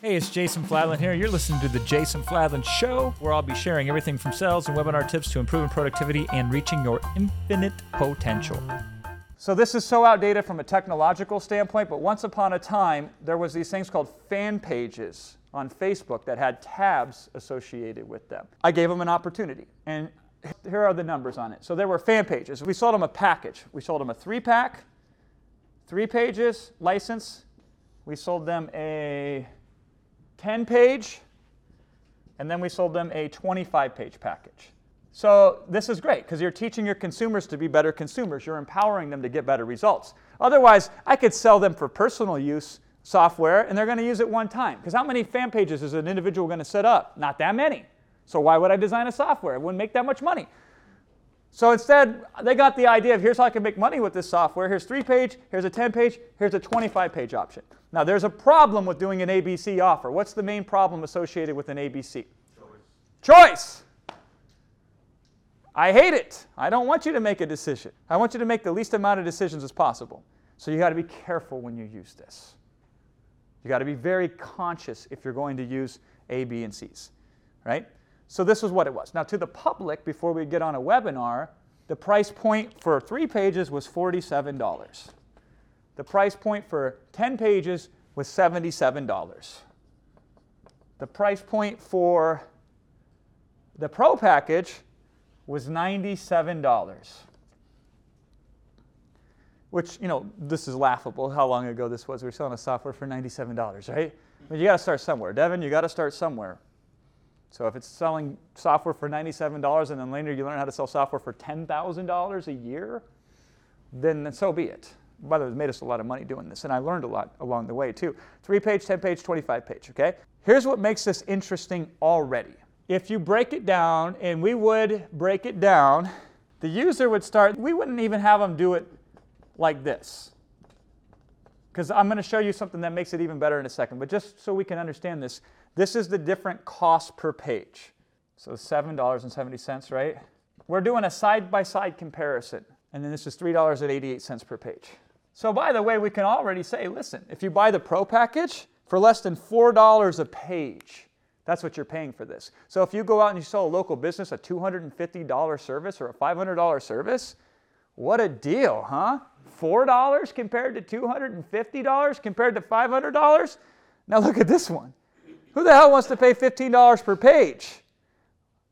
Hey, it's Jason Fladlien here. You're listening to The Jason Fladlien Show, where I'll be sharing everything from sales and webinar tips to improving productivity and reaching your infinite potential. So this is so outdated from a technological standpoint, but once upon a time, there was these things called fan pages on Facebook that had tabs associated with them. I gave them an opportunity, and here are the numbers on it. So there were fan pages. We sold them a package. We sold them a three-pack, three pages, license. We sold them a 10 page, and then we sold them a 25 page package. So this is great because you're teaching your consumers to be better consumers. You're empowering them to get better results. Otherwise, I could sell them for personal use software and they're going to use it one time. Because how many fan pages is an individual going to set up? Not that many. So why would I design a software? It wouldn't make that much money. So instead, they got the idea of here's how I can make money with this software. Here's three page, here's a 10 page, here's a 25 page option. Now, there's a problem with doing an ABC offer. What's the main problem associated with an ABC? Choice. Choice. I hate it. I don't want you to make a decision. I want you to make the least amount of decisions as possible. So you got to be careful when you use this. You got to be very conscious if you're going to use A, B, and C's, right? So this was what it was. Now, to the public, before we get on a webinar, the price point for three pages was $47. The price point for 10 pages was $77. The price point for the Pro package was $97. Which, you know, this is laughable how long ago this was. We were selling a software for $97, right? But you got to start somewhere. Devin, you got to start somewhere. So if it's selling software for $97 and then later you learn how to sell software for $10,000 a year, then so be it. By the way, made us a lot of money doing this, and I learned a lot along the way too. Three page, 10 page, 25 page, okay? Here's what makes this interesting already. If you break it down, and we would break it down, the user would start, we wouldn't even have them do it like this. Because I'm going to show you something that makes it even better in a second, but just so we can understand this, this is the different cost per page. So $7.70, right? We're doing a side by side comparison. And then this is $3.88 per page. So, by the way, we can already say listen, if you buy the Pro package for less than $4 a page, that's what you're paying for this. So, if you go out and you sell a local business a $250 service or a $500 service, what a deal, huh? $4 compared to $250 compared to $500? Now, look at this one. Who the hell wants to pay $15 per page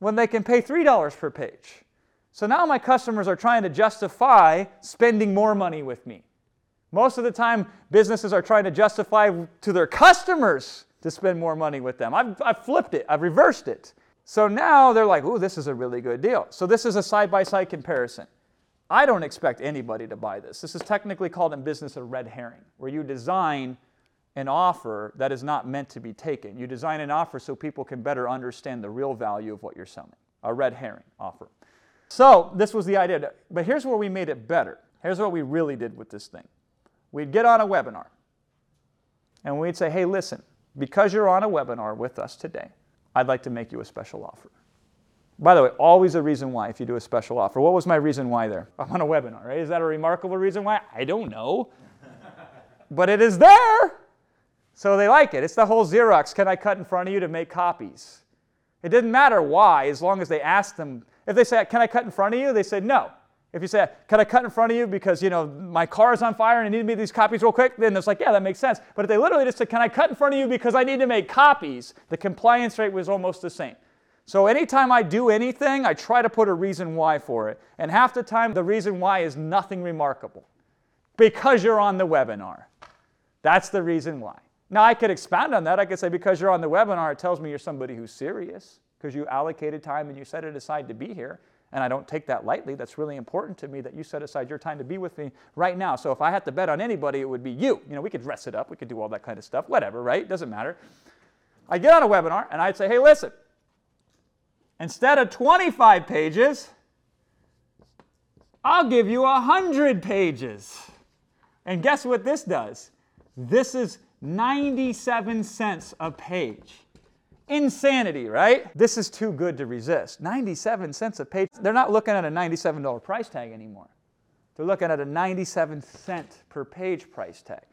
when they can pay $3 per page? So now my customers are trying to justify spending more money with me. Most of the time, businesses are trying to justify to their customers to spend more money with them. I've, I've flipped it, I've reversed it. So now they're like, ooh, this is a really good deal. So this is a side by side comparison. I don't expect anybody to buy this. This is technically called in business a red herring, where you design an offer that is not meant to be taken. You design an offer so people can better understand the real value of what you're selling. A red herring offer. So this was the idea. But here's where we made it better. Here's what we really did with this thing. We'd get on a webinar and we'd say, hey, listen, because you're on a webinar with us today, I'd like to make you a special offer. By the way, always a reason why if you do a special offer. What was my reason why there? I'm on a webinar, right? Is that a remarkable reason why? I don't know. but it is there. So they like it. It's the whole Xerox, can I cut in front of you to make copies? It didn't matter why, as long as they asked them. If they say, can I cut in front of you? They said no. If you say, can I cut in front of you because, you know, my car is on fire and I need to make these copies real quick, then it's like, yeah, that makes sense. But if they literally just said, can I cut in front of you because I need to make copies, the compliance rate was almost the same. So anytime I do anything, I try to put a reason why for it. And half the time, the reason why is nothing remarkable. Because you're on the webinar. That's the reason why. Now, I could expand on that. I could say because you're on the webinar, it tells me you're somebody who's serious because you allocated time and you set it aside to be here. And I don't take that lightly. That's really important to me that you set aside your time to be with me right now. So if I had to bet on anybody, it would be you. You know, we could dress it up, we could do all that kind of stuff, whatever, right? Doesn't matter. I get on a webinar and I'd say, hey, listen, instead of 25 pages, I'll give you 100 pages. And guess what this does? This is 97 cents a page. Insanity, right? This is too good to resist. 97 cents a page. They're not looking at a $97 price tag anymore. They're looking at a 97 cent per page price tag.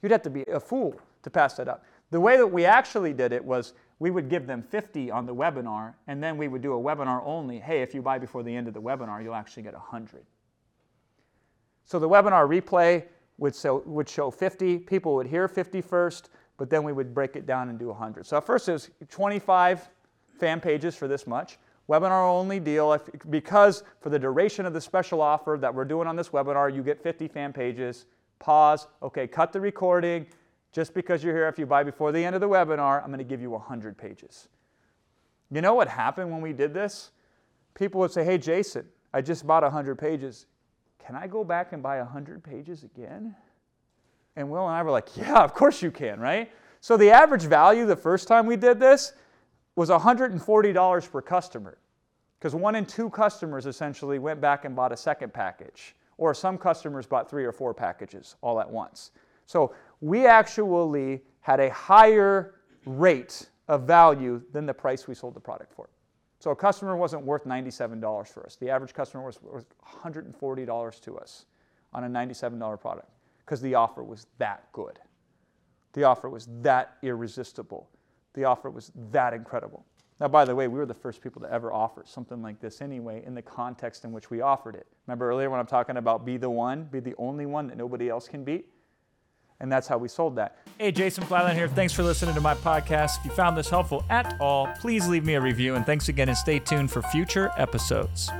You'd have to be a fool to pass that up. The way that we actually did it was we would give them 50 on the webinar, and then we would do a webinar only. Hey, if you buy before the end of the webinar, you'll actually get 100. So the webinar replay would show, would show 50. People would hear 50 first, but then we would break it down and do 100. So at first it was 25 fan pages for this much. Webinar only deal, if, because for the duration of the special offer that we're doing on this webinar, you get 50 fan pages. Pause, okay, cut the recording. Just because you're here, if you buy before the end of the webinar, I'm going to give you 100 pages. You know what happened when we did this? People would say, hey, Jason, I just bought 100 pages. Can I go back and buy 100 pages again? And Will and I were like, yeah, of course you can, right? So the average value the first time we did this was $140 per customer because one in two customers essentially went back and bought a second package, or some customers bought three or four packages all at once. So we actually had a higher rate of value than the price we sold the product for. So a customer wasn't worth $97 for us. The average customer was worth $140 to us on a $97 product because the offer was that good. The offer was that irresistible. The offer was that incredible. Now, by the way, we were the first people to ever offer something like this anyway in the context in which we offered it. Remember earlier when I'm talking about be the one, be the only one that nobody else can beat? And that's how we sold that. Hey, Jason Fladlien here. Thanks for listening to my podcast. If you found this helpful at all, please leave me a review. And thanks again, and stay tuned for future episodes.